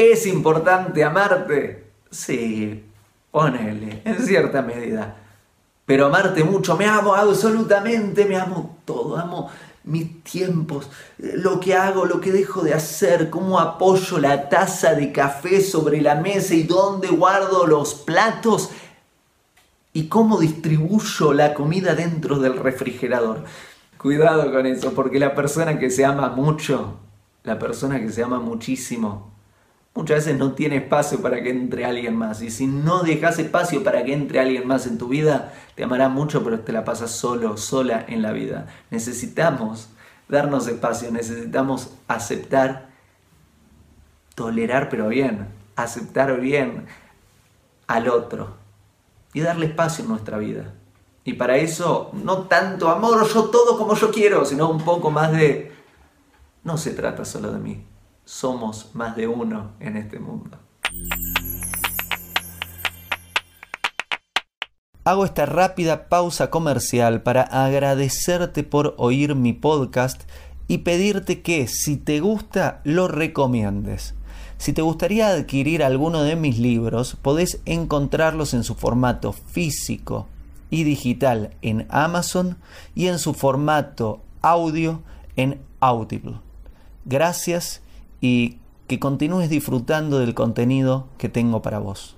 ¿Es importante amarte? Sí, ponele, en cierta medida. Pero amarte mucho, me amo absolutamente, me amo todo, amo mis tiempos, lo que hago, lo que dejo de hacer, cómo apoyo la taza de café sobre la mesa y dónde guardo los platos y cómo distribuyo la comida dentro del refrigerador. Cuidado con eso, porque la persona que se ama mucho, la persona que se ama muchísimo, muchas veces no tiene espacio para que entre alguien más. Y si no dejas espacio para que entre alguien más en tu vida, te amará mucho, pero te la pasas solo, sola en la vida. Necesitamos darnos espacio, necesitamos aceptar, tolerar, pero bien, aceptar bien al otro y darle espacio en nuestra vida. Y para eso, no tanto amor, yo todo como yo quiero, sino un poco más de, no se trata solo de mí, somos más de uno en este mundo. Hago esta rápida pausa comercial para agradecerte por oír mi podcast y pedirte que si te gusta lo recomiendes. Si te gustaría adquirir alguno de mis libros, podés encontrarlos en su formato físico y digital en Amazon y en su formato audio en Audible. Gracias y que continúes disfrutando del contenido que tengo para vos.